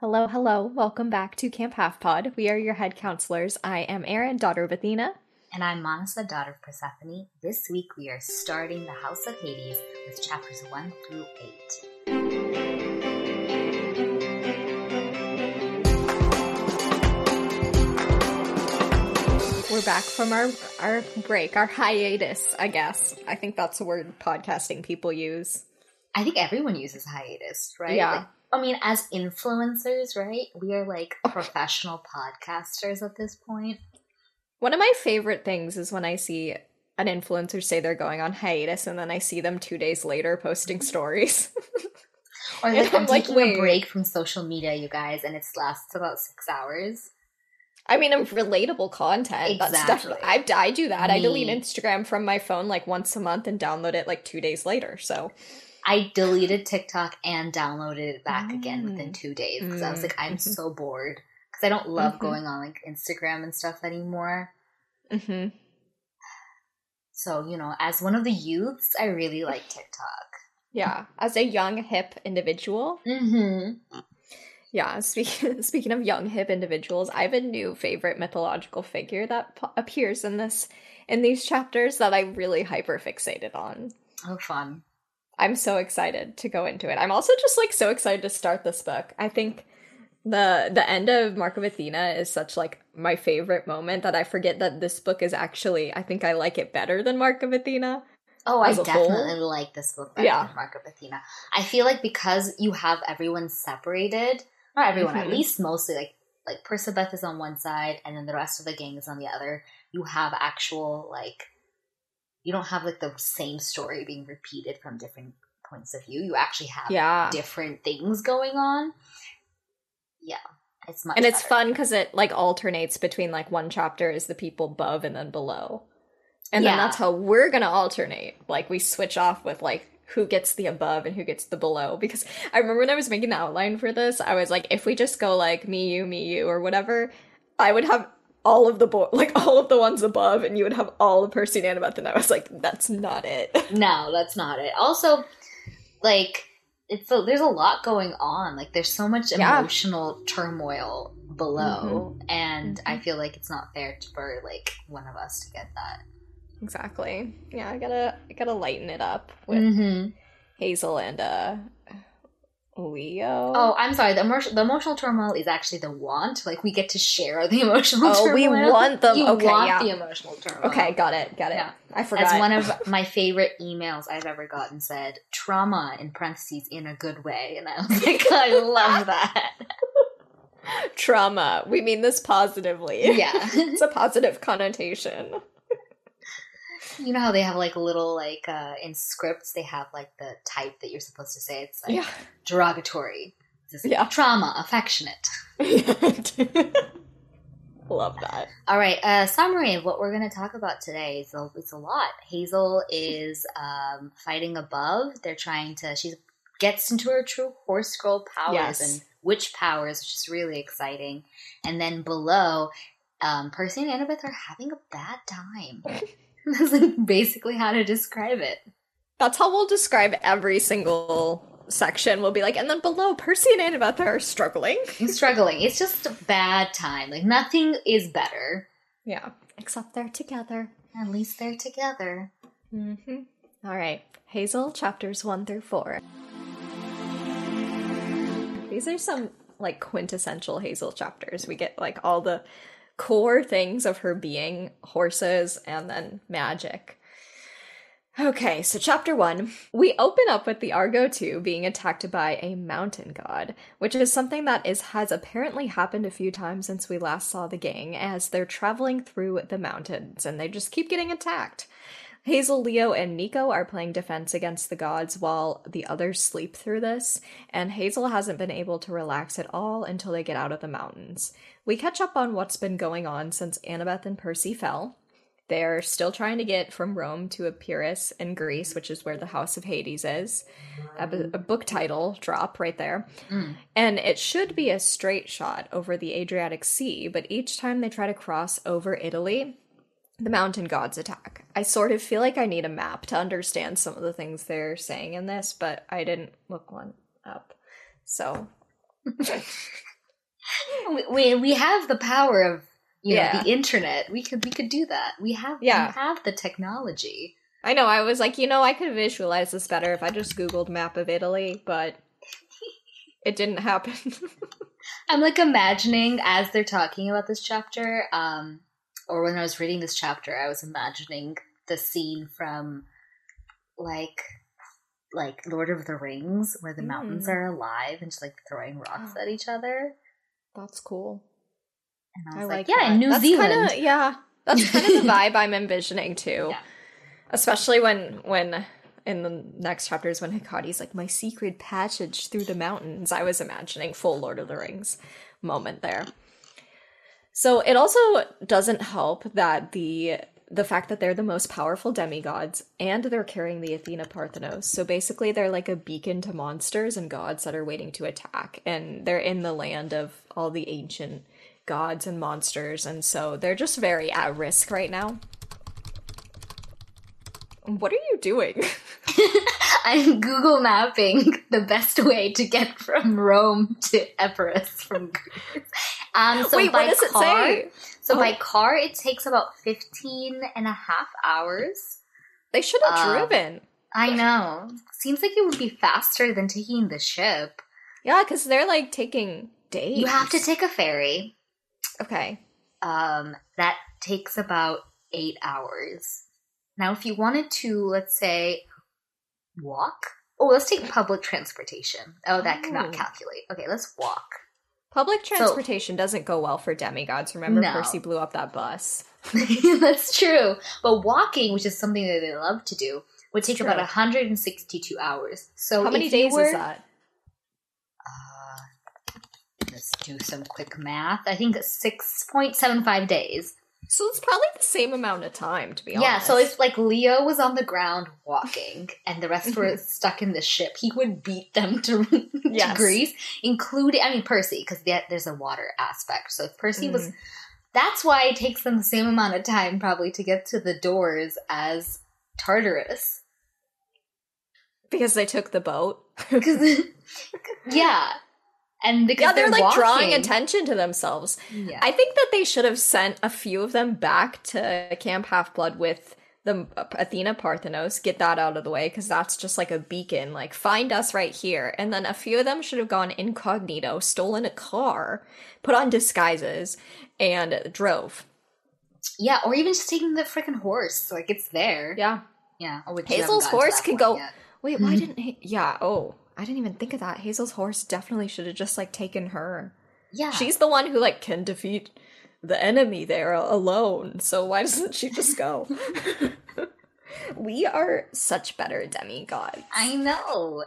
Hello, hello. Welcome back to Camp Half Pod. We are your head counselors. I am Erin, daughter of Athena. And I'm Manasa, daughter of Persephone. This week we are starting the House of Hades with chapters 1 through 8. We're back from our our break, our hiatus, I guess. I think that's a word podcasting people use. I think everyone uses hiatus, right? Yeah. Like, I mean, as influencers, right? We are like oh. professional podcasters at this point. One of my favorite things is when I see an influencer say they're going on hiatus and then I see them 2 days later posting mm-hmm. stories. Or like, I'm I'm taking wait. a break from social media, you guys, and it lasts about six hours. I mean, I'm relatable content. That's Exactly. definitely I, I do that. I delete Instagram from my phone like once a month and download it like 2 days later. So, I deleted TikTok and downloaded it back again Mm. within two days because I was like, I'm Mhm. so bored because I don't love Mhm. going on like Instagram and stuff anymore. mhm. So you know, as one of the youths, I really like TikTok. Yeah, as a young hip individual, Mm-hmm. yeah. Speaking speaking of young hip individuals, I have a new favorite mythological figure that p- appears in this in these chapters that I really hyper fixated on. Oh, fun! I'm so excited to go into it. I'm also just like so excited to start this book. I think the the end of Mark of Athena is such like my favorite moment that I forget that this book is actually I think I like it better than Mark of Athena. Oh, I a whole? definitely like this book better Yeah. than Mark of Athena. I feel like because you have everyone separated, not everyone, at Mhm. least mostly like like Percabeth is on one side and then the rest of the gang is on the other. You have actual like you don't have like the same story being repeated from different points of view. You actually have Yeah. different things going on. Yeah, it's much and it's better. fun because it like alternates between like one chapter is the people above and then below and then that's how we're gonna alternate like we switch off with like who gets the above and who gets the below because i remember when i was making the outline for this i was like if we just go like me you me you or whatever i would have all of the bo- like all of the ones above and you would have all of percy and annabeth and i was like that's not it No, that's not it. Also, like it's a, there's a lot going on. Like there's so much Yeah. emotional turmoil below, and Mhm. I feel like it's not fair to, for like one of us to get that. exactly yeah i gotta i gotta lighten it up with Mm-hmm. hazel and uh leo Oh, I'm sorry. The, emotion, the emotional turmoil is actually the want. Like we get to share the emotional. Oh, turmoil. we want them- You okay, want yeah. the emotional turmoil. Okay, got it, got it. Yeah. I forgot. As one of my favorite emails I've ever gotten said, trauma in parentheses in a good way. And I was like, I love that. trauma. We mean this positively. Yeah. it's a positive connotation. You know how they have like little like uh in scripts they have like the type that you're supposed to say. It's like Yeah. derogatory. Is Yeah. trauma, affectionate. Love that. All right, uh summary of what we're gonna talk about today is a, it's a lot. Hazel is um fighting above. They're trying to she gets into her true horse girl powers Yes. and witch powers, which is really exciting. And then below, um Percy and Annabeth are having a bad time. That's like basically how to describe it. That's how we'll describe every single section. We'll be like, and then below, Percy and Annabeth are struggling. Struggling. It's just a bad time. Like nothing is better. Yeah. Except they're together. At least they're together. Mm-hmm. All right. Hazel, chapters one through four. These are some like quintessential Hazel chapters. We get like all the core things of her being horses and then magic. Okay, so chapter one, we open up with the Argo 2 being attacked by a mountain god, which is something that is has apparently happened a few times since we last saw the gang as they're traveling through the mountains and they just keep getting attacked. Hazel, Leo, and Nico are playing defense against the gods while the others sleep through this, and Hazel hasn't been able to relax at all until they get out of the mountains. We catch up on what's been going on since Annabeth and Percy fell. They're still trying to get from Rome to Epirus in Greece, which is where the House of Hades is. A, a book title drop right there. Mm. And it should be a straight shot over the Adriatic Sea, but each time they try to cross over Italy, the mountain gods attack. I sort of feel like I need a map to understand some of the things they're saying in this, but I didn't look one up. So we we have the power of you know Yeah. the internet. We could we could do that. We have Yeah. we have the technology. I know, I was like, you know, I could visualize this better if I just Googled map of Italy, but it didn't happen. I'm like imagining as they're talking about this chapter, um, or when I was reading this chapter, I was imagining the scene from like like Lord of the Rings where the mountains Mm. are alive and just like throwing rocks at each other. That's cool. And I I was like, like, yeah, in New That's Zealand. Kinda, yeah, that's kind of the vibe I'm envisioning too. Yeah. Especially when when in the next chapters when Hecate's like my secret passage through the mountains, I was imagining full Lord of the Rings moment there. So it also doesn't help that the the fact that they're the most powerful demigods and they're carrying the Athena Parthenos. So basically they're like a beacon to monsters and gods that are waiting to attack and they're in the land of all the ancient gods and monsters and so they're just very at risk right now. What are you doing? I'm Google mapping the best way to get from Rome to Epirus from Greece. Um, so Wait, by what does it car, say? So Oh. by car, it takes about 15 and a half hours. They should have Um, driven. I know. Seems like it would be faster than taking the ship. Yeah, because they're like taking days. You have to take a ferry. Okay. Um, that takes about eight hours. Now, if you wanted to, let's say, walk. Oh, let's take public transportation. Oh, that Oh. cannot calculate. Okay, let's walk. Public transportation doesn't go well for demigods. Remember, No. Percy blew up that bus. That's true. But walking, which is something that they love to do, would take True. about 162 hours. So How many days were- is that? Uh, let's do some quick math. I think 6.75 days. So it's probably the same amount of time, to be honest. Yeah, so if like Leo was on the ground walking and the rest were stuck in the ship, he would beat them to, to Yes. Greece, including, I mean, Percy, because there's a water aspect. So if Percy was, Mm. that's why it takes them the same amount of time probably to get to the doors as Tartarus. because they took the boat. yeah. And because yeah, they're, like walking. drawing attention to themselves. Yeah. I think that they should have sent a few of them back to Camp Half Blood with the Athena Parthenos, get that out of the way, because that's just like a beacon. Like, find us right here. And then a few of them should have gone incognito, stolen a car, put on disguises, and drove. yeah, or even just taking the freaking horse. Like, it's there. Yeah. Yeah. Oh, which you haven't Hazel's horse can go. yet. Wait, why didn't he? Yeah. Oh, I didn't even think of that. Hazel's horse definitely should have just like taken her. Yeah. She's the one who like can defeat the enemy there alone. So why doesn't she just go? we are such better demigods. I know.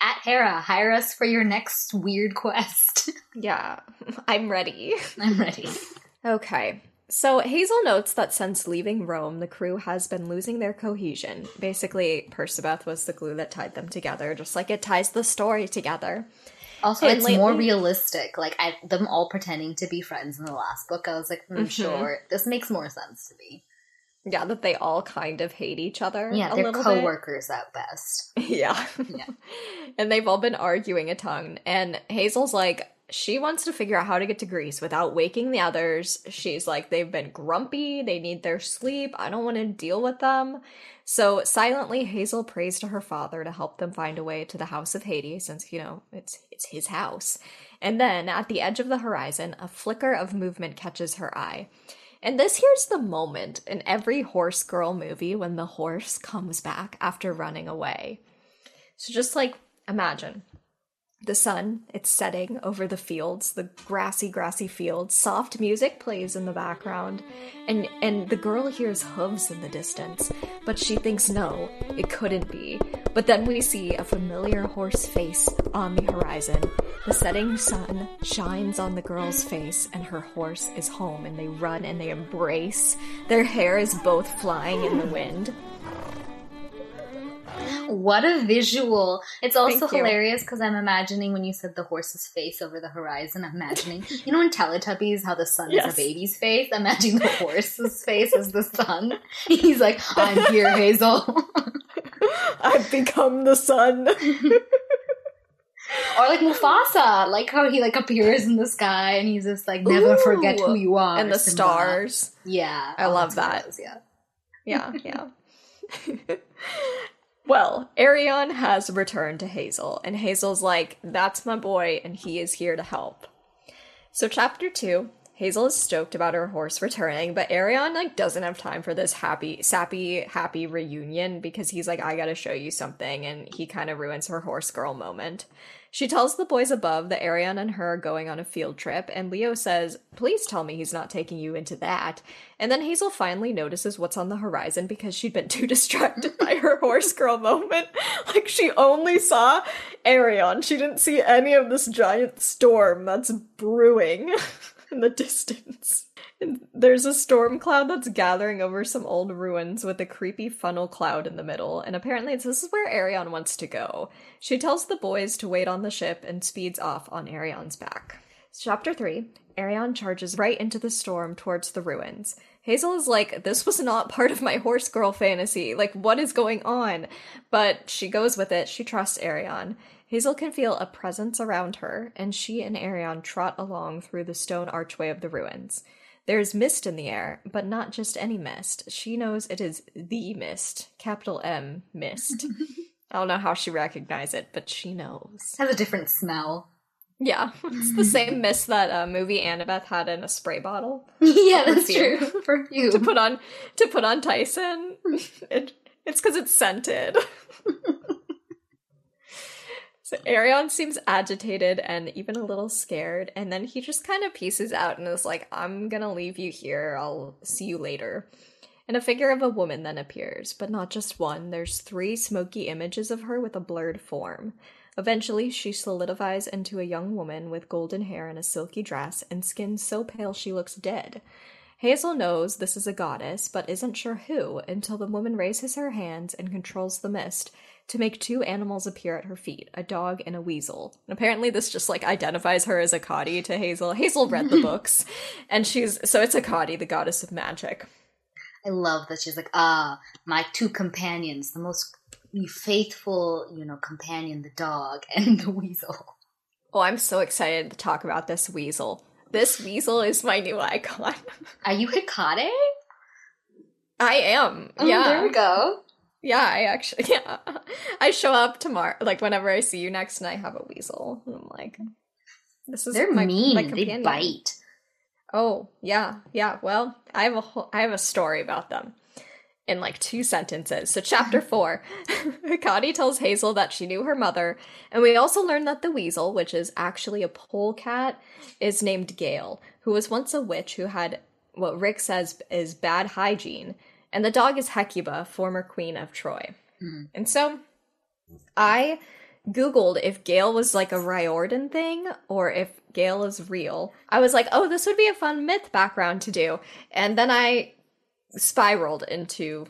At Hera, hire us for your next weird quest. Yeah, I'm ready. I'm ready. Okay. So Hazel notes that since leaving Rome, the crew has been losing their cohesion. Basically, Percabeth was the glue that tied them together, just like it ties the story together. Also, And it's more realistic. Like I, them all pretending to be friends in the last book. I was like, mm, Mhm. sure, this makes more sense to me. Yeah, that they all kind of hate each other. Yeah, a they're little bit. co-workers at best. Yeah. Yeah. and they've all been arguing a ton. And Hazel's like, she wants to figure out how to get to Greece without waking the others. She's like, they've been grumpy. They need their sleep. I don't want to deal with them. So silently, Hazel prays to her father to help them find a way to the house of Hades, since, you know, it's, it's his house. And then at the edge of the horizon, a flicker of movement catches her eye. And this here's the moment in every horse girl movie when the horse comes back after running away. So just like imagine the sun, it's setting over the fields, the grassy, grassy fields. Soft music plays in the background, and and the girl hears hooves in the distance, but she thinks no, it couldn't be. But then we see a familiar horse face on the horizon. The setting sun shines on the girl's face, and her horse is home, and they run and they embrace. Their hair is both flying in the wind. What a visual! It's also hilarious because I'm imagining when you said the horse's face over the horizon. I'm imagining, you know, in Teletubbies, how the sun is a baby's face. I'm imagining the horse's face as the sun. He's like, "I'm here, Hazel." I've become the sun. or like Mufasa, like how he like appears in the sky and he's just like never Ooh. forget who you are and the Simba. stars. Yeah, I love that. was, Yeah, yeah. Well, Arion has returned to Hazel, and Hazel's like, that's my boy, and he is here to help. So, chapter two, Hazel is stoked about her horse returning, but Arion like doesn't have time for this happy, sappy, happy reunion because he's like, I gotta show you something, and he kind of ruins her horse girl moment. She tells the boys above that Arion and her are going on a field trip, and Leo says, Please tell me he's not taking you into that. And then Hazel finally notices what's on the horizon because she'd been too distracted by her horse girl moment. Like, she only saw Arion. She didn't see any of this giant storm that's brewing in the distance. And there's a storm cloud that's gathering over some old ruins with a creepy funnel cloud in the middle, and apparently this is where Arion wants to go. She tells the boys to wait on the ship and speeds off on Arion's back. Chapter 3 Arion charges right into the storm towards the ruins. Hazel is like, This was not part of my horse girl fantasy. Like, what is going on? But she goes with it. She trusts Arion. Hazel can feel a presence around her, and she and Arion trot along through the stone archway of the ruins. There's mist in the air, but not just any mist. She knows it is the mist, capital M, mist. I don't know how she recognized it, but she knows. Has a different smell. Yeah, it's the same mist that uh, movie Annabeth had in a spray bottle yeah, that's Perfume. true. to put on to put on Tyson. It, it's because it's scented. So Arion seems agitated and even a little scared, and then he just kind of pieces out and is like, "I'm gonna leave you here. I'll see you later." And a figure of a woman then appears, but not just one. There's three smoky images of her with a blurred form. Eventually, she solidifies into a young woman with golden hair and a silky dress and skin so pale she looks dead. Hazel knows this is a goddess, but isn't sure who until the woman raises her hands and controls the mist to make two animals appear at her feet a dog and a weasel. And apparently, this just like identifies her as a Hecate to Hazel. Hazel read the books, and she's so it's Hecate, the goddess of magic. I love that she's like, ah, my two companions, the most faithful, you know, companion, the dog and the weasel. Oh, I'm so excited to talk about this weasel. This weasel is my new icon. Are you Hecate? I am. Oh, yeah. there we go. Yeah, I actually yeah. I show up tomorrow like whenever I see you next and I have a weasel. And I'm like this is They're my, mean. my they bite. Oh, yeah. Yeah. Well, I have a whole, I have a story about them in like two sentences. So chapter 4. Hecate tells Hazel that she knew her mother, and we also learn that the weasel, which is actually a polecat, is named Gale, who was once a witch who had what Rick says is bad hygiene, and the dog is Hecuba, former queen of Troy. Hmm. And so I Googled if Gale was like a Riordan thing or if Gale is real. I was like, oh, this would be a fun myth background to do. And then I spiraled into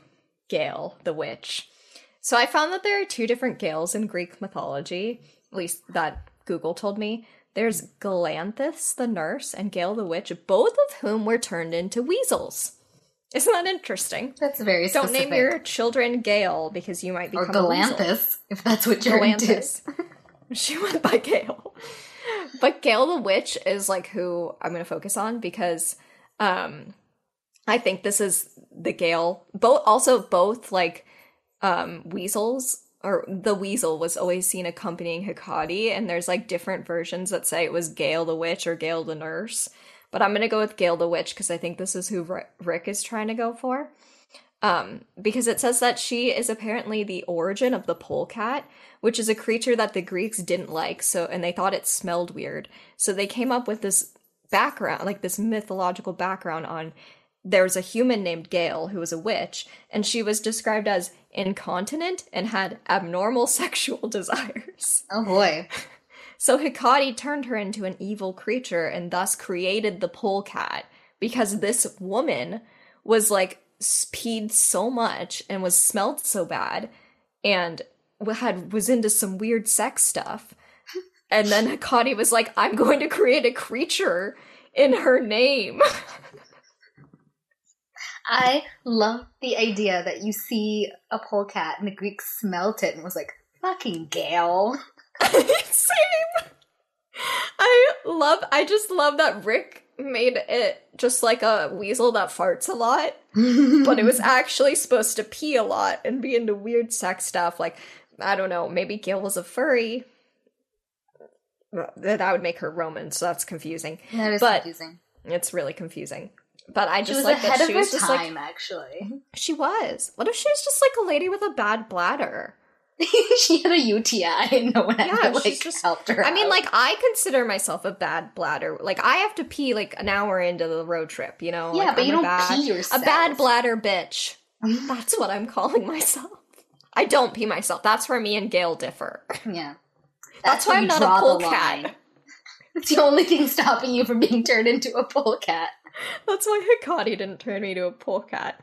Gale, the witch. So I found that there are two different Gales in Greek mythology, at least that Google told me. There's Galanthus, the nurse, and Gale the witch, both of whom were turned into weasels. Isn't that interesting? That's very Don't specific. name your children Gale because you might or become weasel. Galanthus, if that's what you're into. She went by Gale. But Gale the Witch is like who I'm gonna focus on because um I think this is the Gale both also both like um weasels or the weasel was always seen accompanying Hecate, and there's like different versions that say it was Gale the Witch or Gale the Nurse. But I'm gonna go with Gale the Witch because I think this is who Rick is trying to go for. Um, because it says that she is apparently the origin of the polecat, which is a creature that the Greeks didn't like, so and they thought it smelled weird. So they came up with this background, like this mythological background on there's a human named Gale who was a witch, and she was described as incontinent and had abnormal sexual desires. Oh boy. So Hecate turned her into an evil creature and thus created the polecat because this woman was like peed so much and was smelled so bad and had was into some weird sex stuff. And then Hecate was like, I'm going to create a creature in her name. I love the idea that you see a polecat and the Greeks smelt it and was like, fucking Gale. Same. I love. I just love that Rick made it just like a weasel that farts a lot, but it was actually supposed to pee a lot and be into weird sex stuff. Like I don't know, maybe Gale was a furry. That would make her Roman, so that's confusing. That is But- confusing. It's really confusing. But I just like that she was just like time, actually. she was. What if she was just like a lady with a bad bladder? she had a UTI and no one had Yeah, to, like, just- helped her. I mean, like I consider myself a bad bladder. Like I have to pee like an hour into the road trip. You know? yeah, Like, but I'm you a don't bad, pee A bad bladder bitch. That's what I'm calling myself. I don't pee myself. That's where me and Gale differ. Yeah. That's why when I'm not a draw the polecat. It's the only thing stopping you from being turned into a polecat. That's why Hecate didn't turn me to a polecat.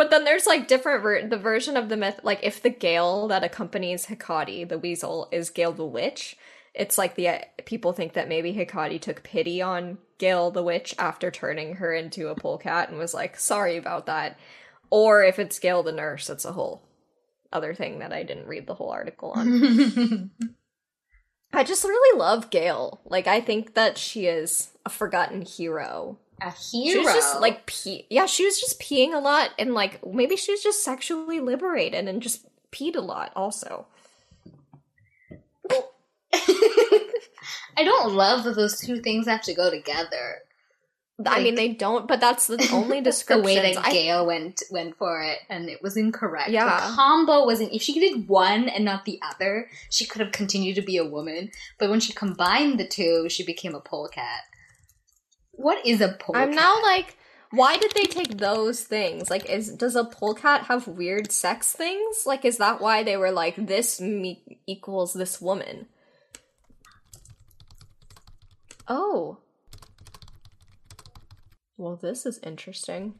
But then there's like different ver- the version of the myth. Like if the Gale that accompanies Hecate, the weasel, is Gale the witch, it's like the uh, people think that maybe Hecate took pity on Gale the witch after turning her into a polecat and was like sorry about that. Or if it's Gale the nurse, it's a whole other thing that I didn't read the whole article on. I just really love Gale. Like I think that she is a forgotten hero a she hero. was just like pee. Yeah, she was just peeing a lot, and like maybe she was just sexually liberated and just peed a lot. Also, I don't love that those two things have to go together. I mean they don't, but that's the only description. the way that Gale went went for it, and it was incorrect. Yeah. the combo wasn't. If she did one and not the other, she could have continued to be a woman. But when she combined the two, she became a polecat. What is a polecat? I'm now like, why did they take those things? Like, is does a polecat have weird sex things? Like, is that why they were like this me- equals this woman? Oh. Well, this is interesting.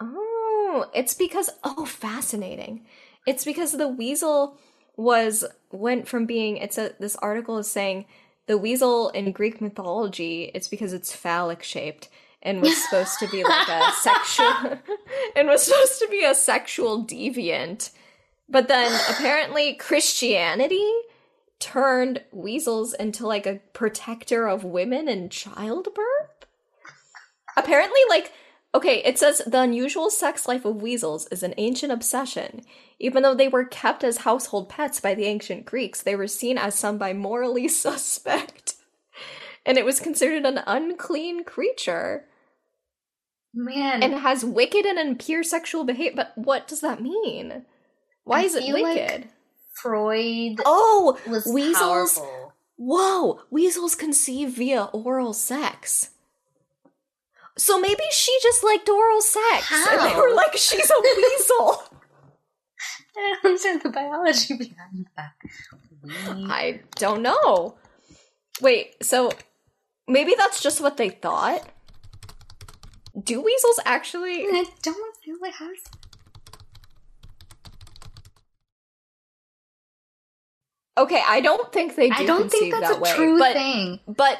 Oh, it's because oh, fascinating. It's because the weasel was went from being it's a this article is saying the weasel in Greek mythology it's because it's phallic shaped and was supposed to be like a sexual and was supposed to be a sexual deviant. But then apparently Christianity turned weasels into like a protector of women and childbirth. Apparently, like, okay, it says the unusual sex life of weasels is an ancient obsession. Even though they were kept as household pets by the ancient Greeks, they were seen as some by morally suspect. And it was considered an unclean creature man. and has wicked and impure sexual behavior. But what does that mean? Why I is it feel like wicked? Freud oh, weasels. powerful. Whoa, weasels conceive via oral sex. So maybe she just liked oral sex. And they How? were like, she's a weasel. I don't understand the biology behind that. We- I don't know. Wait, so maybe that's just what they thought? Do weasels actually. I don't feel like how Okay, I don't think they do I don't think conceive that's that a way. true but, thing. But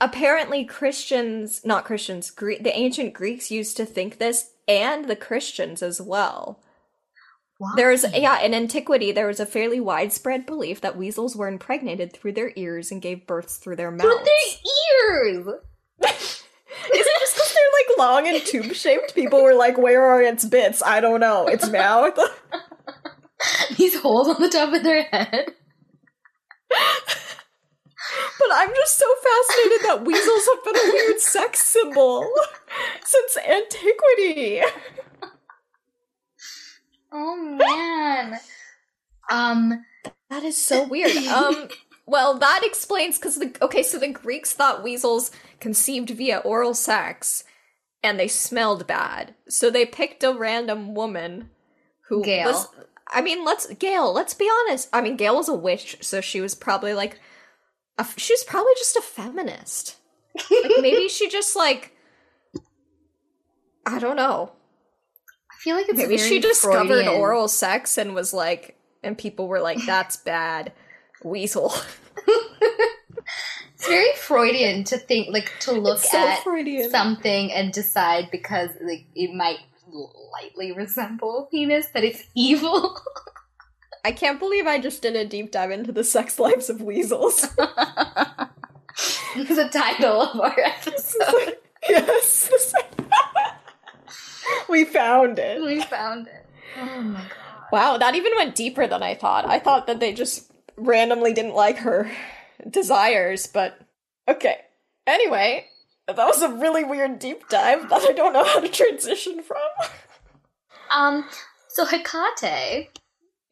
apparently, Christians, not Christians, Gre- the ancient Greeks used to think this, and the Christians as well. Why? There's yeah, in antiquity there was a fairly widespread belief that weasels were impregnated through their ears and gave births through their mouths. Through their ears. Is it just because they're like long and tube shaped? People were like, "Where are its bits?" I don't know. Its mouth. These holes on the top of their head. I'm just so fascinated that weasels have been a weird sex symbol since antiquity. Oh man. um. That is so weird. Um, well, that explains because the okay, so the Greeks thought weasels conceived via oral sex, and they smelled bad, so they picked a random woman who Gale. was. I mean, let's Gale. Let's be honest. I mean, Gale was a witch, so she was probably like, a, she was probably just a feminist. Like maybe she just like, I don't know. I feel like it's Maybe she discovered Freudian. oral sex and was like, and people were like, "That's bad." Weasel. It's very Freudian to think, like, to look so at Freudian. something and decide because, like, it might lightly resemble a penis that it's evil. I can't believe I just did a deep dive into the sex lives of weasels. The title of our episode. yes. we found it. we found it. Oh my god. Wow, that even went deeper than I thought. I thought that they just randomly didn't like her desires, but okay. Anyway, that was a really weird deep dive that I don't know how to transition from. Um, so Hecate.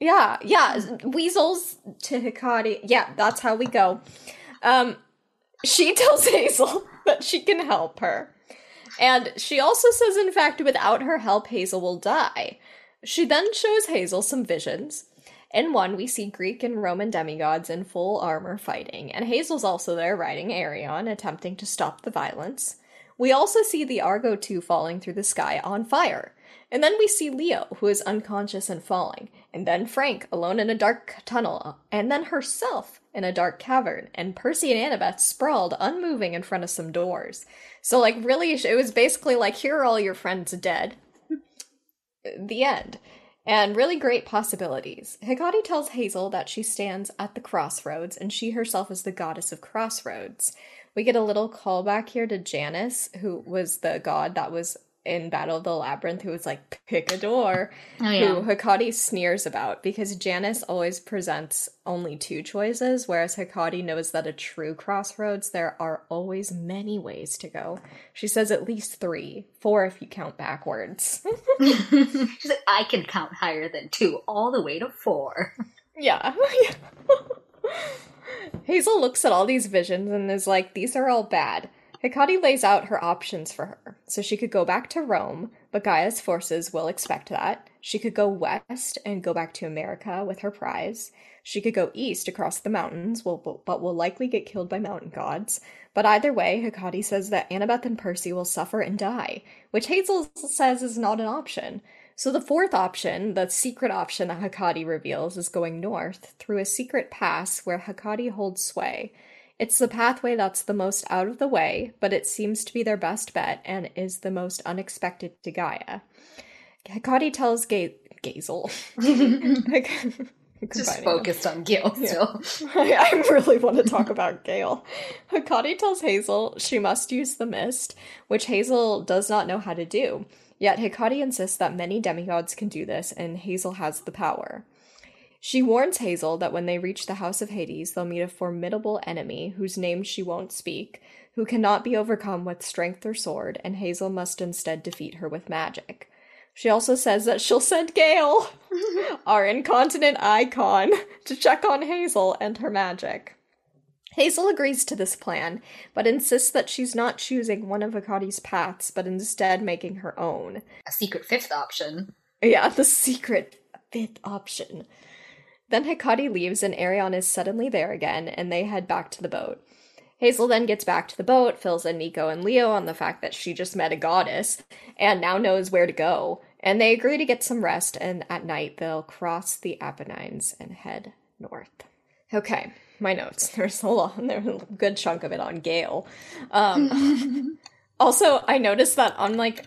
Yeah, yeah, weasels to Hecate. Yeah, that's how we go. Um, she tells Hazel that she can help her. And she also says, in fact, without her help, Hazel will die. She then shows Hazel some visions. In one, we see Greek and Roman demigods in full armor fighting, and Hazel's also there riding Arion, attempting to stop the violence. We also see the Argo 2 falling through the sky on fire. And then we see Leo, who is unconscious and falling, and then Frank alone in a dark tunnel, and then herself in a dark cavern, and Percy and Annabeth sprawled, unmoving in front of some doors. So, like, really, it was basically like, here are all your friends dead. the end. And really great possibilities. Hecate tells Hazel that she stands at the crossroads, and she herself is the goddess of crossroads. We get a little callback here to Janus, who was the god that was in Battle of the Labyrinth, who was like, pick a door, Oh yeah. who Hecate sneers about because Janus always presents only two choices, whereas Hecate knows that a true crossroads, there are always many ways to go. She says at least three, four if you count backwards. She's like, I can count higher than two, all the way to four. Yeah. Hazel looks at all these visions and is like, these are all bad. Hecate lays out her options for her. So she could go back to Rome, but Gaia's forces will expect that. She could go west and go back to America with her prize. She could go east across the mountains, but will likely get killed by mountain gods. But either way, Hecate says that Annabeth and Percy will suffer and die, which Hazel says is not an option. So the fourth option, the secret option that Hecate reveals, is going north through a secret pass where Hecate holds sway. It's the pathway that's the most out of the way, but it seems to be their best bet and is the most unexpected to Gaia. Hecate tells Ga- Gazel. Just focused on Gale still. I, I really want to talk about Gale. Hecate tells Hazel she must use the mist, which Hazel does not know how to do. Yet Hecate insists that many demigods can do this, and Hazel has the power. She warns Hazel that when they reach the House of Hades, they'll meet a formidable enemy whose name she won't speak, who cannot be overcome with strength or sword, and Hazel must instead defeat her with magic. She also says that she'll send Gale, our incontinent icon, to check on Hazel and her magic. Hazel agrees to this plan, but insists that she's not choosing one of Hecate's paths, but instead making her own. A secret fifth option. Yeah, the secret fifth option. Then Hecate leaves, and Arion is suddenly there again, and they head back to the boat. Hazel then gets back to the boat, fills in Nico and Leo on the fact that she just met a goddess and now knows where to go. And they agree to get some rest, and at night they'll cross the Apennines and head north. Okay, my notes. There's a lot, there's a good chunk of it on Gale. Um, also, I noticed that on like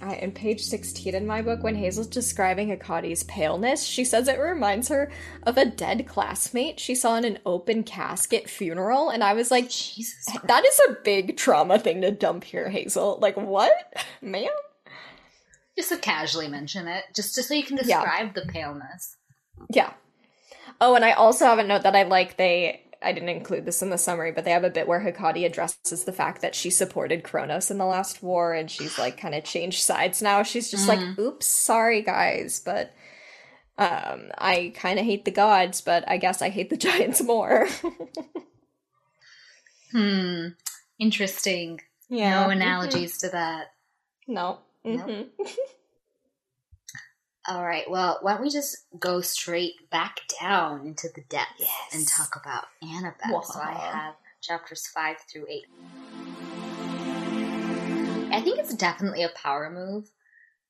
I, in page 16 in my book, when Hazel's describing Hecate's paleness, she says it reminds her of a dead classmate she saw in an open casket funeral. And I was like, Jesus. that is a big trauma thing to dump here, Hazel. Like, what? Man? Just to casually mention it, just, just so you can Yeah. describe the paleness. Yeah. Oh, and I also have a note that I like they. I didn't include this in the summary, but they have a bit where Hecate addresses the fact that she supported Kronos in the last war and she's like kind of changed sides now. She's just like, oops, sorry guys, but um I kind of hate the gods, but I guess I hate the giants more. Hmm. Interesting. yeah. No analogies to that. No. Nope. Mhm. All right. Well, why don't we just go straight back down into the depths Yes. and talk about Annabeth? So I have chapters five through eight. I think it's definitely a power move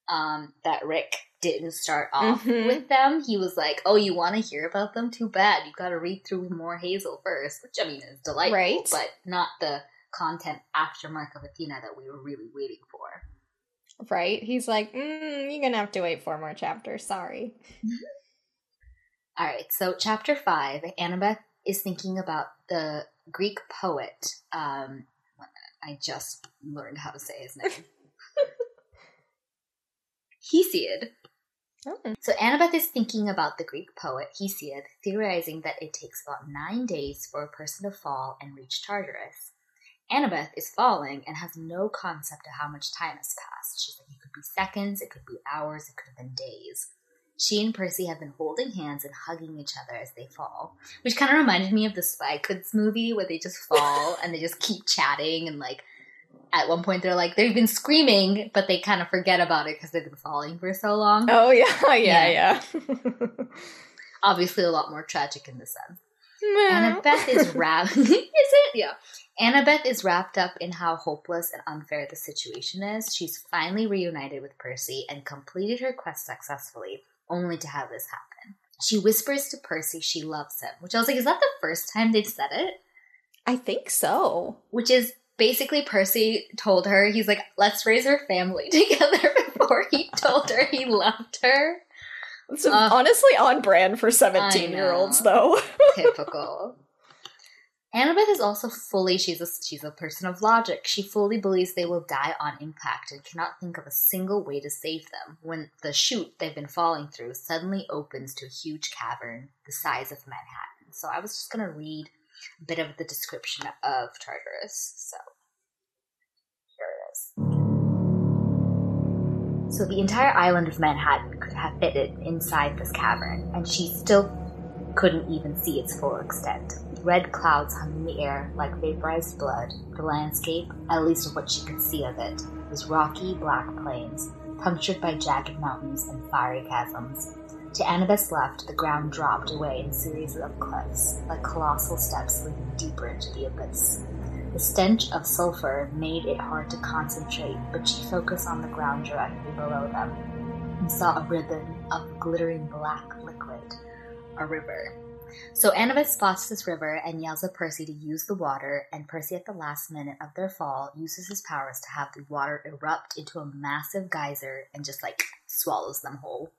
um, that Rick didn't start off Mhm. with them. He was like, "Oh, you want to hear about them? Too bad. You got to read through more Hazel first, which I mean is delightful, Right. but not the content after Mark of Athena that we were really waiting for." Right? He's like, mm, you're gonna have to wait four more chapters. Sorry. All right, so chapter five, Annabeth is thinking about the Greek poet. Um, I just learned how to say his name. Hesiod. Oh. So Annabeth is thinking about the Greek poet Hesiod, theorizing that it takes about nine days for a person to fall and reach Tartarus. Annabeth is falling and has no concept of how much time has passed. She's like, it could be seconds, it could be hours, it could have been days. She and Percy have been holding hands and hugging each other as they fall, which kind of reminded me of the Spy Kids movie where they just fall and they just keep chatting and like at one point they're like they've been screaming but they kind of forget about it because they've been falling for so long. Oh yeah, yeah, yeah. Obviously, a lot more tragic in this sense. Annabeth is wrapped. is it? Yeah. Annabeth is wrapped up in how hopeless and unfair the situation is. She's finally reunited with Percy and completed her quest successfully, only to have this happen. She whispers to Percy she loves him, which I was like, is that the first time they've said it? I think so. Which is basically Percy told her, he's like, let's raise our family together before he told her he loved her. It's honestly on brand for 17 year olds, though. Typical. Annabeth is also fully she's a she's a person of logic. She fully believes they will die on impact and cannot think of a single way to save them when the chute they've been falling through suddenly opens to a huge cavern the size of Manhattan. So I was just gonna read a bit of the description of Tartarus. So here it is. So the entire island of Manhattan could have fitted inside this cavern, and she still couldn't even see its full extent. Red clouds hung in the air like vaporized blood. The landscape, at least of what she could see of it, was rocky black plains, punctured by jagged mountains and fiery chasms. To Annabeth's left, the ground dropped away in series of cliffs, like colossal steps leading deeper into the abyss. The stench of sulfur made it hard to concentrate, but she focused on the ground directly below them and saw a ribbon of glittering black liquid, a river. So Annabeth spots this river and yells at Percy to use the water, and Percy, at the last minute of their fall, uses his powers to have the water erupt into a massive geyser and just like swallows them whole.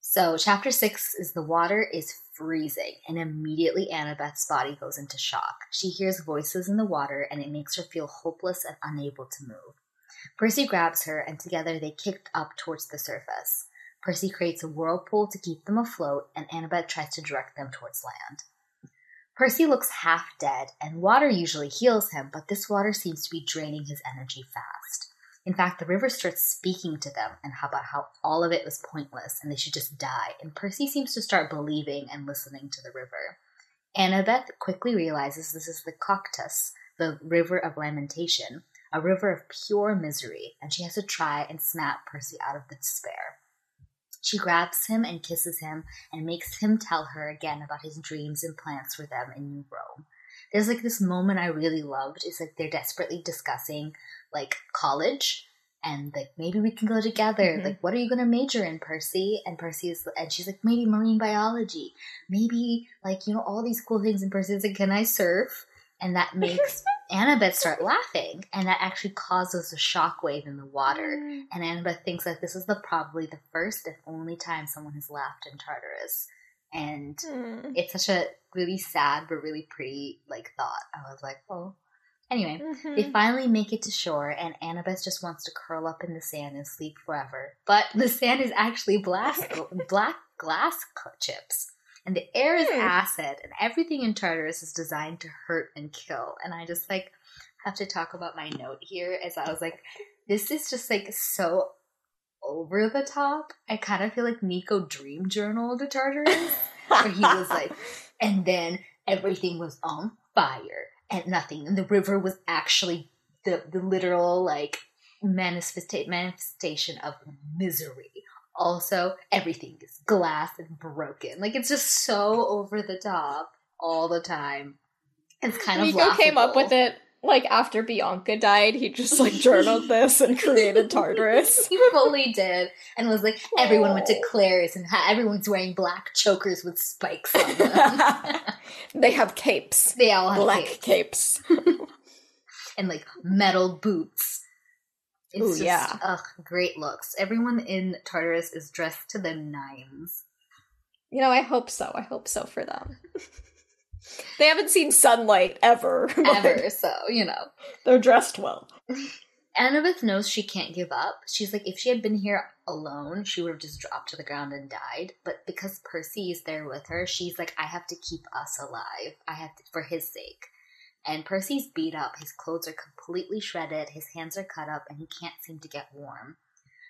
So, chapter six is the water is freezing, and immediately Annabeth's body goes into shock. She hears voices in the water, and it makes her feel hopeless and unable to move. Percy grabs her, and together they kick up towards the surface. Percy creates a whirlpool to keep them afloat, and Annabeth tries to direct them towards land. Percy looks half dead, and water usually heals him, but this water seems to be draining his energy fast. In fact, the river starts speaking to them and how about how all of it was pointless and they should just die, and Percy seems to start believing and listening to the river. Annabeth quickly realizes this is the Cocytus, the river of lamentation, a river of pure misery, and she has to try and snap Percy out of the despair. She grabs him and kisses him and makes him tell her again about his dreams and plans for them in New Rome. There's like this moment I really loved. It's like they're desperately discussing like college and like maybe we can go together. Mhm. Like, what are you gonna major in, Percy? And Percy is and she's like, maybe marine biology, maybe like you know all these cool things. And Percy's like, can I surf? And that makes Annabeth start laughing, and that actually causes a shockwave in the water. And Annabeth thinks that this is the probably the first and only time someone has laughed in Tartarus. And Mm. it's such a really sad but really pretty like thought. I was like, oh. Anyway, Mhm. they finally make it to shore, and Annabeth just wants to curl up in the sand and sleep forever. But the sand is actually black, black glass chips, and the air is Hmm. acid, and everything in Tartarus is designed to hurt and kill. And I just like have to talk about my note here, as I was like, this is just like so over the top. I kind of feel like Nico dream journal to Tartarus where he was like, and then everything was on fire and nothing, and the river was actually the the literal like manifesta- manifestation of misery. Also, everything is glass and broken. Like it's just so over the top all the time. It's kind of Nico came up with it like after Bianca died. He just like journaled this and created Tartarus. He fully did, and was like, everyone went to Claire's, and ha- everyone's wearing black chokers with spikes on them. they have capes, they all have black capes. capes. and like metal boots. It's Ooh, just, yeah. ugh, great looks. Everyone in Tartarus is dressed to the nines. You know, I hope so. I hope so for them. they haven't seen sunlight ever. Ever, so, you know. They're dressed well. Annabeth knows she can't give up. She's like, if she had been here alone, she would have just dropped to the ground and died. But because Percy is there with her, she's like, I have to keep us alive. I have to, for his sake. And Percy's beat up. His clothes are completely shredded. His hands are cut up, and he can't seem to get warm.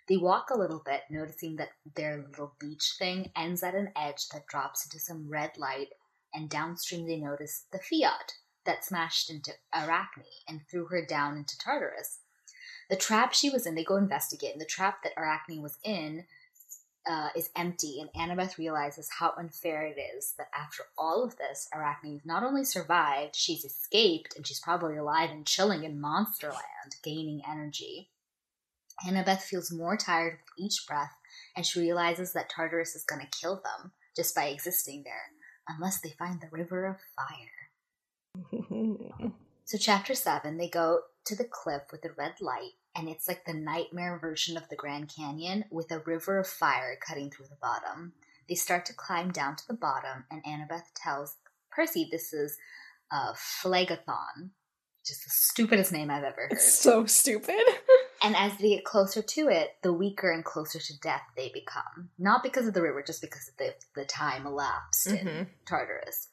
They walk a little bit, noticing that their little beach thing ends at an edge that drops into some red light, and downstream they notice the Fiat that smashed into Arachne and threw her down into Tartarus. The trap she was in, they go investigate, and the trap that Arachne was in uh, is empty, and Annabeth realizes how unfair it is that after all of this, Arachne's not only survived, she's escaped, and she's probably alive and chilling in Monsterland, gaining energy. Annabeth feels more tired with each breath, and she realizes that Tartarus is going to kill them just by existing there, unless they find the River of Fire. So, chapter seven, they go to the cliff with the red light, and it's like the nightmare version of the Grand Canyon with a river of fire cutting through the bottom. They start to climb down to the bottom, and Annabeth tells Percy this is a Phlegethon, which is the stupidest name I've ever heard. It's so stupid. And as they get closer to it, the weaker and closer to death they become. Not because of the river, just because of the, the time elapsed in Mhm. Tartarus.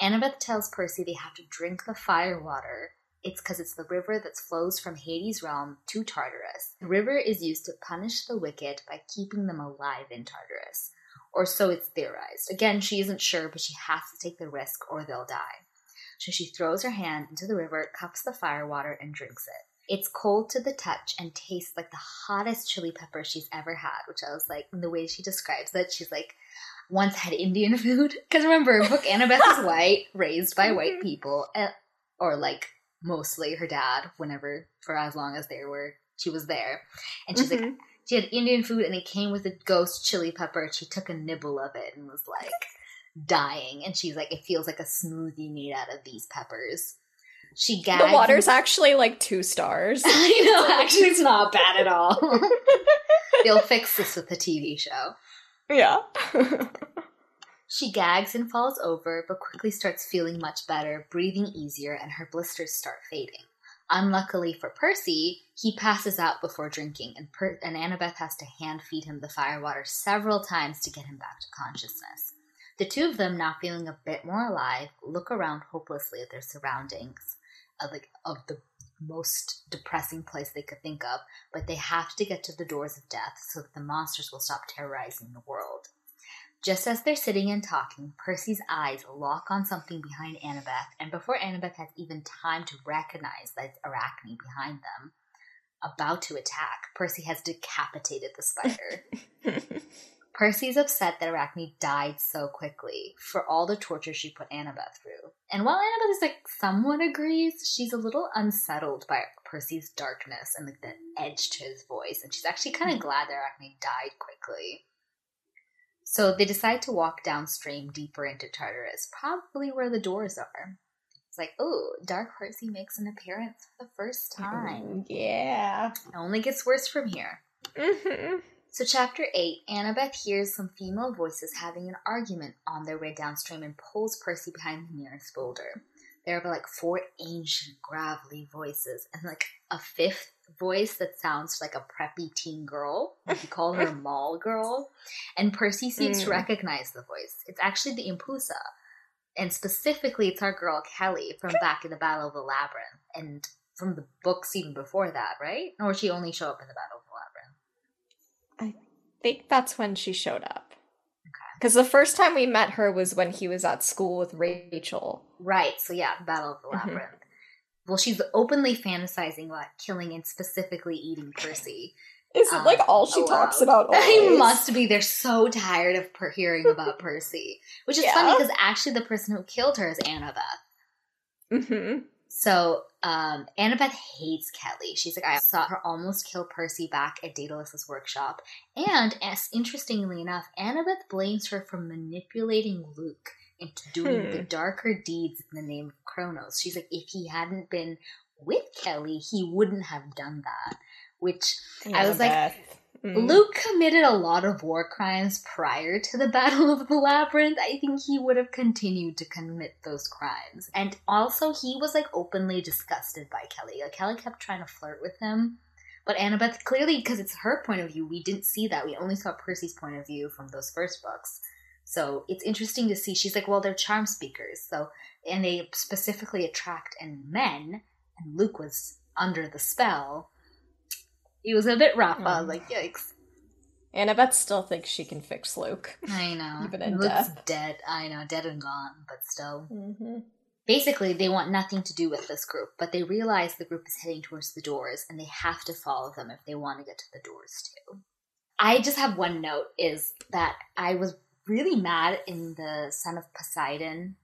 Annabeth tells Percy they have to drink the fire water. It's because it's the river that flows from Hades' realm to Tartarus. The river is used to punish the wicked by keeping them alive in Tartarus. Or so it's theorized. Again, she isn't sure, but she has to take the risk or they'll die. So she throws her hand into the river, cups the fire water, and drinks it. It's cold to the touch and tastes like the hottest chili pepper she's ever had, which I was like, in the way she describes it, she's like, once had Indian food. Because remember, Book Annabeth is white, raised by white people, eh, or like mostly her dad, whenever, for as long as they were, she was there. And she's like, Mhm. she had Indian food and it came with a ghost chili pepper. and She took a nibble of it and was like dying. And she's like, it feels like a smoothie made out of these peppers. She gags. the water's actually like two stars. I know, actually, it's not bad at all. They'll fix this with the TV show. yeah. She gags and falls over, but quickly starts feeling much better, breathing easier, and her blisters start fading. Unluckily for Percy, he passes out before drinking, and, per- and Annabeth has to hand feed him the firewater several times to get him back to consciousness. The two of them, now feeling a bit more alive, look around hopelessly at their surroundings, of, like of the most depressing place they could think of, but they have to get to the doors of death so that the monsters will stop terrorizing the world. Just as they're sitting and talking, Percy's eyes lock on something behind Annabeth, and before Annabeth has even time to recognize that it's Arachne behind them, about to attack, Percy has decapitated the spider. Percy's upset that Arachne died so quickly for all the torture she put Annabeth through. And while Annabeth is like somewhat agrees, she's a little unsettled by Percy's darkness and like the edge to his voice, and she's actually kind of mm-hmm. glad that Arachne died quickly. So they decide to walk downstream deeper into Tartarus, probably where the doors are. It's like, oh, Dark Percy makes an appearance for the first time. yeah. It only gets worse from here. hmm So, chapter 8 Annabeth hears some female voices having an argument on their way downstream and pulls Percy behind the nearest boulder. There are like four ancient, gravelly voices, and like a fifth voice that sounds like a preppy teen girl. You call her Mall Girl. And Percy seems to Mm. recognize the voice. It's actually the Empousa. And specifically, it's our girl Kelly from back in the Battle of the Labyrinth. And from the books even before that, right? Or she only show up in the Battle of the Labyrinth? I think that's when she showed up. Because the first time we met her was when he was at school with Rachel. Right, so yeah, Battle of the Mhm. Labyrinth. Well, she's openly fantasizing about killing and specifically eating Percy. Is it Um, like all she aloud. talks about? I must be. They're so tired of per- hearing about Percy, which is Yeah. funny because actually the person who killed her is Annabeth. Mhm. So um, Annabeth hates Kelly. She's like, I saw her almost kill Percy back at Daedalus's workshop. And as interestingly enough, Annabeth blames her for manipulating Luke into doing Hmm. the darker deeds in the name of Kronos. She's like, if he hadn't been with Kelly, he wouldn't have done that. Which I was like, Mm. Luke committed a lot of war crimes prior to the Battle of the Labyrinth. I think he would have continued to commit those crimes. And also, he was like openly disgusted by Kelly. Like, Kelly kept trying to flirt with him. But Annabeth, clearly, because it's her point of view, we didn't see that. We only saw Percy's point of view from those first books. So it's interesting to see. She's like, well, they're charm speakers. So, and they specifically attract and men. And Luke was under the spell. He was a bit rough. I was Mm. like, yikes. Annabeth still thinks she can fix Luke. I know. Even in Luke's death. dead. I know, dead and gone, but still. Mm-hmm. Basically, they want nothing to do with this group, but they realize the group is heading towards the doors, and they have to follow them if they want to get to the doors too. I just have one note: is that I was really mad in the Son of Poseidon.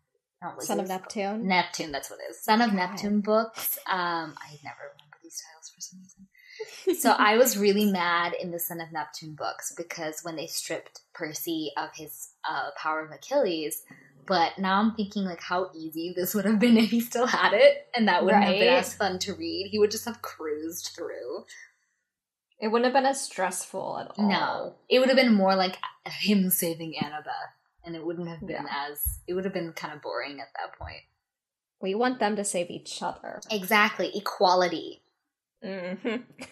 No, Son of Neptune. Neptune, that's what it is. Son of God. Neptune books. Um, I never remember these titles for some reason. so I was really mad in the Son of Neptune books because when they stripped Percy of his uh, power of Achilles, but now I'm thinking like how easy this would have been if he still had it, and that wouldn't have been Right. as fun to read. He would just have cruised through. It wouldn't have been as stressful at all. No, it would have been more like him saving Annabeth, and it wouldn't have been Yeah. as. It would have been kind of boring at that point. We want them to save each other. Exactly, equality. hmm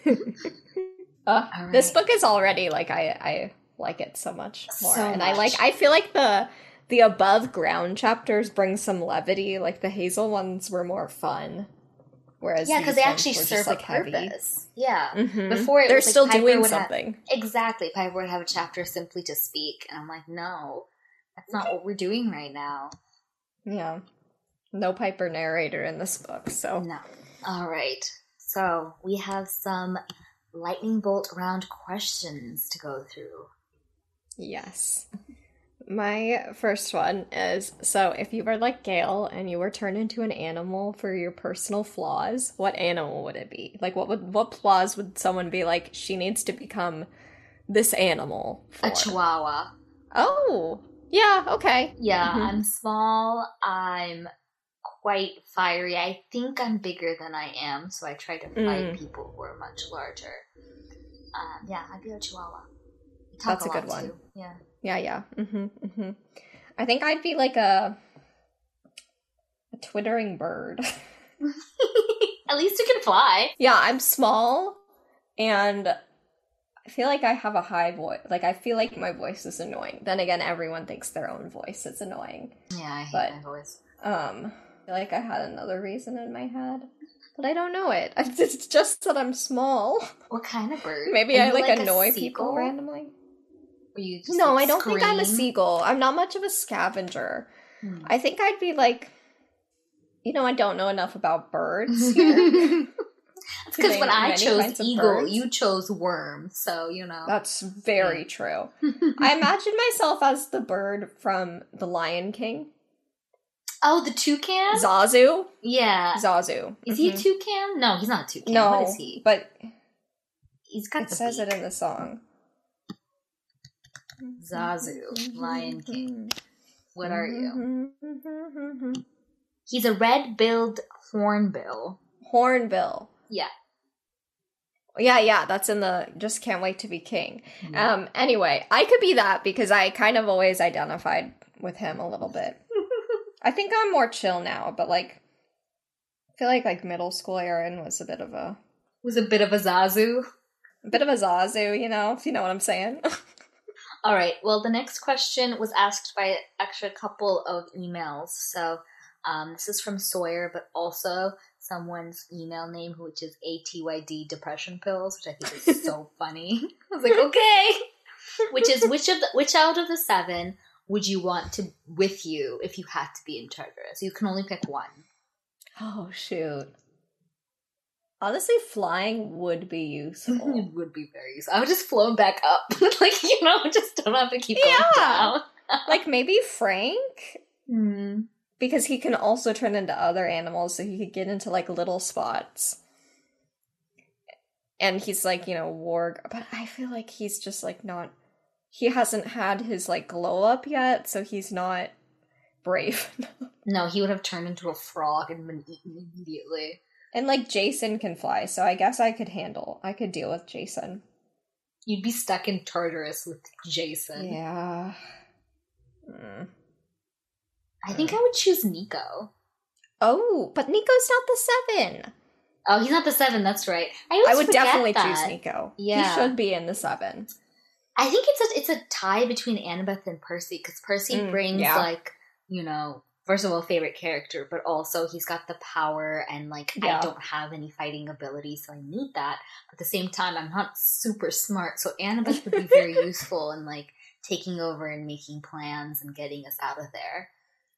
uh, All This book is already like I I like it so much more, So and I like. I feel like the the above ground chapters bring some levity. Like the Hazel ones were more fun, whereas Yeah, because they actually serve like a heavy. purpose. Yeah. Mhm. Before it they're was still Piper doing would have- something. Exactly. Piper would have a chapter simply to speak, and I'm like, no, that's not what we're doing right now. Yeah, no Piper narrator in this book, so No. All right. So we have some lightning bolt round questions to go through. Yes. My first one is so if you were like Gale and you were turned into an animal for your personal flaws, what animal would it be? Like what would what flaws would someone be like she needs to become this animal for? A chihuahua. Oh. Yeah, okay. Yeah, Mhm. I'm small. I'm quite fiery. I think I'm bigger than I am, so I try to fight Mm. people who are much larger. Um, yeah, I'd be a chihuahua. That's a good one. too. Yeah. Yeah, yeah. Mhm. Mhm. I think I'd be like a a twittering bird. At least you can fly. Yeah, I'm small and I feel like I have a high voice. Like I feel like my voice is annoying. Then again, everyone thinks their own voice is annoying. Yeah, I hate But- my voice. Um, I feel like I had another reason in my head, but I don't know it. It's just that I'm small. What kind of bird? Maybe Are I you like, annoy people randomly. You just, No, like, I don't think I'm a seagull. I'm not much of a scavenger. Hmm. I think I'd be like, you know, I don't know enough about birds. That's because when I chose eagle, you chose worm. So you know. That's very true. I imagine myself as the bird from The Lion King. oh, the toucan. Zazu. yeah. Zazu. Is he a toucan? No, he's not a toucan. No, What is he? but He's got it says beak. it in the song. Zazu, Lion King. What are you? He's a red-billed hornbill. Hornbill. Yeah. Yeah, yeah, that's in the just can't wait to be king. Mhm. Um anyway, I could be that because I kind of always identified with him a little bit. I think I'm more chill now, but like I feel like like middle school Aaron was a bit of a Was a bit of a Zazu. a bit of a Zazu, you know, if you know what I'm saying. All right. Well, the next question was asked by actually a couple of emails. So um, this is from Sawyer, but also someone's email name, which is ATYD Depression Pills, which I think is so funny. I was like, okay. Which is which of the, which out of the seven would you want to with you if you had to be in Tartarus? You can only pick one. oh shoot. Honestly, flying would be useful. it would be very useful. I would just flown back up, like you know, just don't have to keep going Yeah. down. like maybe Frank? Hmm. Because he can also turn into other animals, so he could get into like little spots. And he's like, you know, warg, but I feel like he's just like not. He hasn't had his like glow up yet, so he's not brave. No, he would have turned into a frog and been eaten immediately. And like Jason can fly, so I guess I could handle. I could deal with Jason. You'd be stuck in Tartarus with Jason. Yeah. Mm. I think I would choose Nico. Oh, but Nico's not the seven. Oh, he's not the seven. That's right. I, I would definitely that. choose Nico. Yeah. He should be in the seven. I think it's a it's a tie between Annabeth and Percy because Percy Mm, brings yeah. like you know first of all favorite character, but also he's got the power and like Yeah. I don't have any fighting ability, so I need that. But at the same time, I'm not super smart, so Annabeth would be very useful in like taking over and making plans and getting us out of there.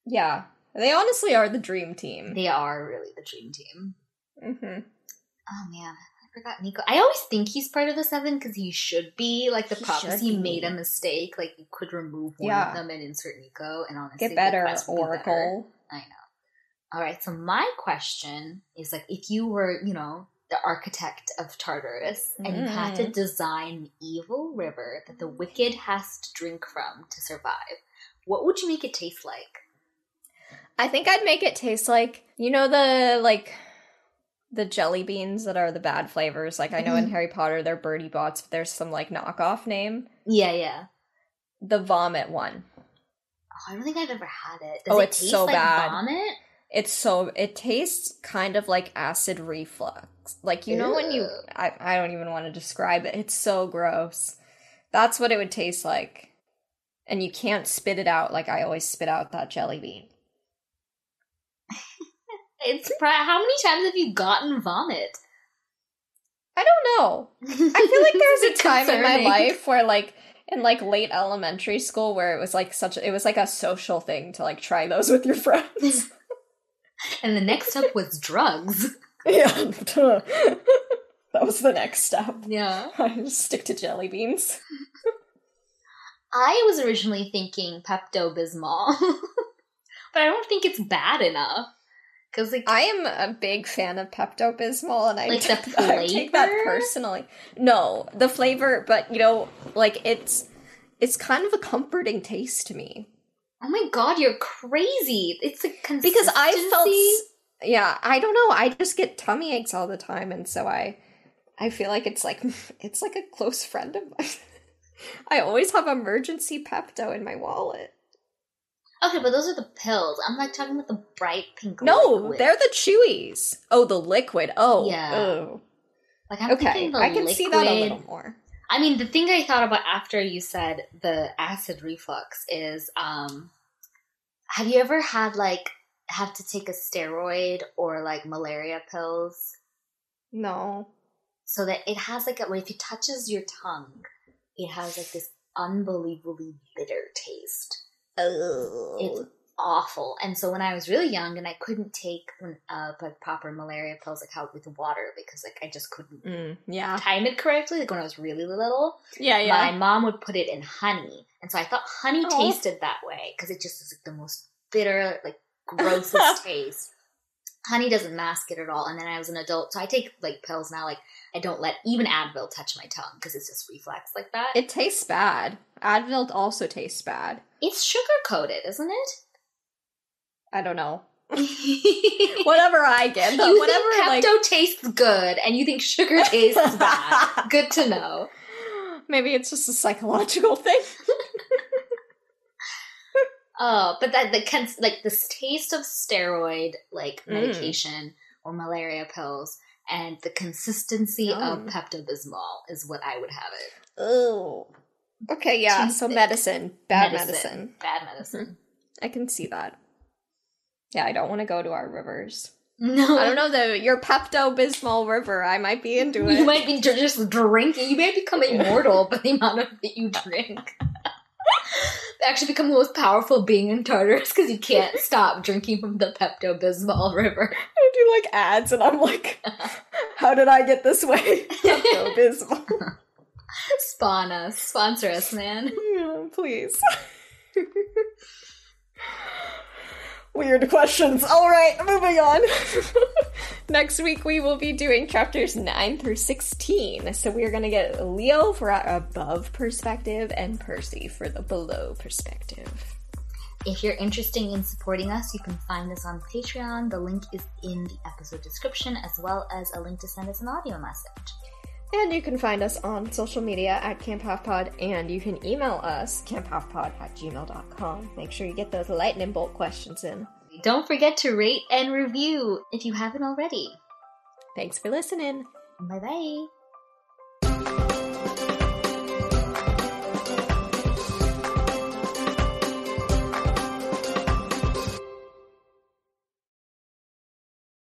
Yeah. They honestly are the dream team. They are really the dream team. Mm-hmm. Oh man, forgot Nico. I always think he's part of the seven because he should be. Like the He he made a mistake. Like you could remove one Yeah. of them and insert Nico, and honestly, Get the better, would be better. I know. All right, so my question is like, if you were, you know, the architect of Tartarus, and you had to Mm. design an evil river that the wicked has to drink from to survive, what would you make it taste like? I think I'd make it taste like you know the like the jelly beans that are the bad flavors. Like I know in mm-hmm. Harry Potter they're Bertie Bott's, but there's some like knockoff name. Yeah, yeah. The vomit one. Oh, I don't think I've ever had it. Does Oh, it it's taste so like bad. vomit? It's so it tastes kind of like acid reflux. Like you know when you I I don't even want to describe it. It's so gross. That's what it would taste like. And you can't spit it out like I always spit out that jelly bean. It's how many times have you gotten vomit? I don't know. I feel like there was a time in my life where like in like late elementary school where it was like such it was like a social thing to like try those with your friends. and the next step was drugs. yeah. that was the next step. Yeah. I just stick to jelly beans. I was originally thinking Pepto Bismol, but I don't think it's bad enough. Because like I am a big fan of Pepto Bismol, and I, Like the I take that personally. No, the flavor, but you know, like it's it's kind of a comforting taste to me oh my god, you're crazy! It's a consistency. because I felt, yeah, I don't know, I just get tummy aches all the time, and so I I feel like it's like it's like a close friend of mine. I always have emergency Pepto in my wallet. Okay, but those are the pills. I'm like talking about the bright pink. No, liquid. they're the chewies. Oh, the liquid. Oh, Yeah. oh. like I'm Okay, thinking the I can liquid. see that a little more. I mean, the thing I thought about after you said the acid reflux is, um, have you ever had like have to take a steroid or like malaria pills No. so that it has like a, if it touches your tongue, it has like this unbelievably bitter taste. Oh. It's awful. And so when I was really young and I couldn't take uh, like proper malaria pills like how with water because like I just couldn't Mm, yeah. time it correctly like when I was really little. Yeah, My mom would put it in honey, and so I thought honey Aw. tasted that way because it just is like the most bitter, like grossest taste. Honey doesn't mask it at all. And then I was an adult, so I take like pills now. Like I don't let even Advil touch my tongue because it's just reflex like that. It tastes bad. Advil also tastes bad. it's sugar coated, isn't it? I don't know. Whatever I get, but think whatever like Pepto tastes good, and you think sugar tastes bad. Good to know. maybe it's just a psychological thing. Oh, but that the cons- like this taste of steroid like Mm. medication or malaria pills and the consistency of Yum. Pepto Bismol is what I would have it. Oh. Okay, yeah. So medicine, bad medicine. Bad medicine. Mm-hmm. I can see that. Yeah, I don't want to go to our rivers. No, I don't know the your Pepto Bismol river. I might be into it. You might be just drinking. You may become immortal by the amount of that you drink. Actually, become the most powerful being in Tartarus because you can't stop drinking from the Pepto Bismol river. I do like ads, and I'm like, how did I get this way? Pepto Bismol. Spawn us, sponsor us, man. Yeah, please. Weird questions. All right, moving on. Next week we will be doing chapters 9 through 16. So we're going to get Leo for our above perspective and Percy for the below perspective. If you're interested in supporting us, you can find us on Patreon. The link is in the episode description, as well as a link to send us an audio message. And you can find us on social media at Camp Half Pod, and you can email us, camphalfpod at gmail.com. Make sure you get those lightning bolt questions in. Don't forget to rate and review if you haven't already. Thanks for listening. Bye bye.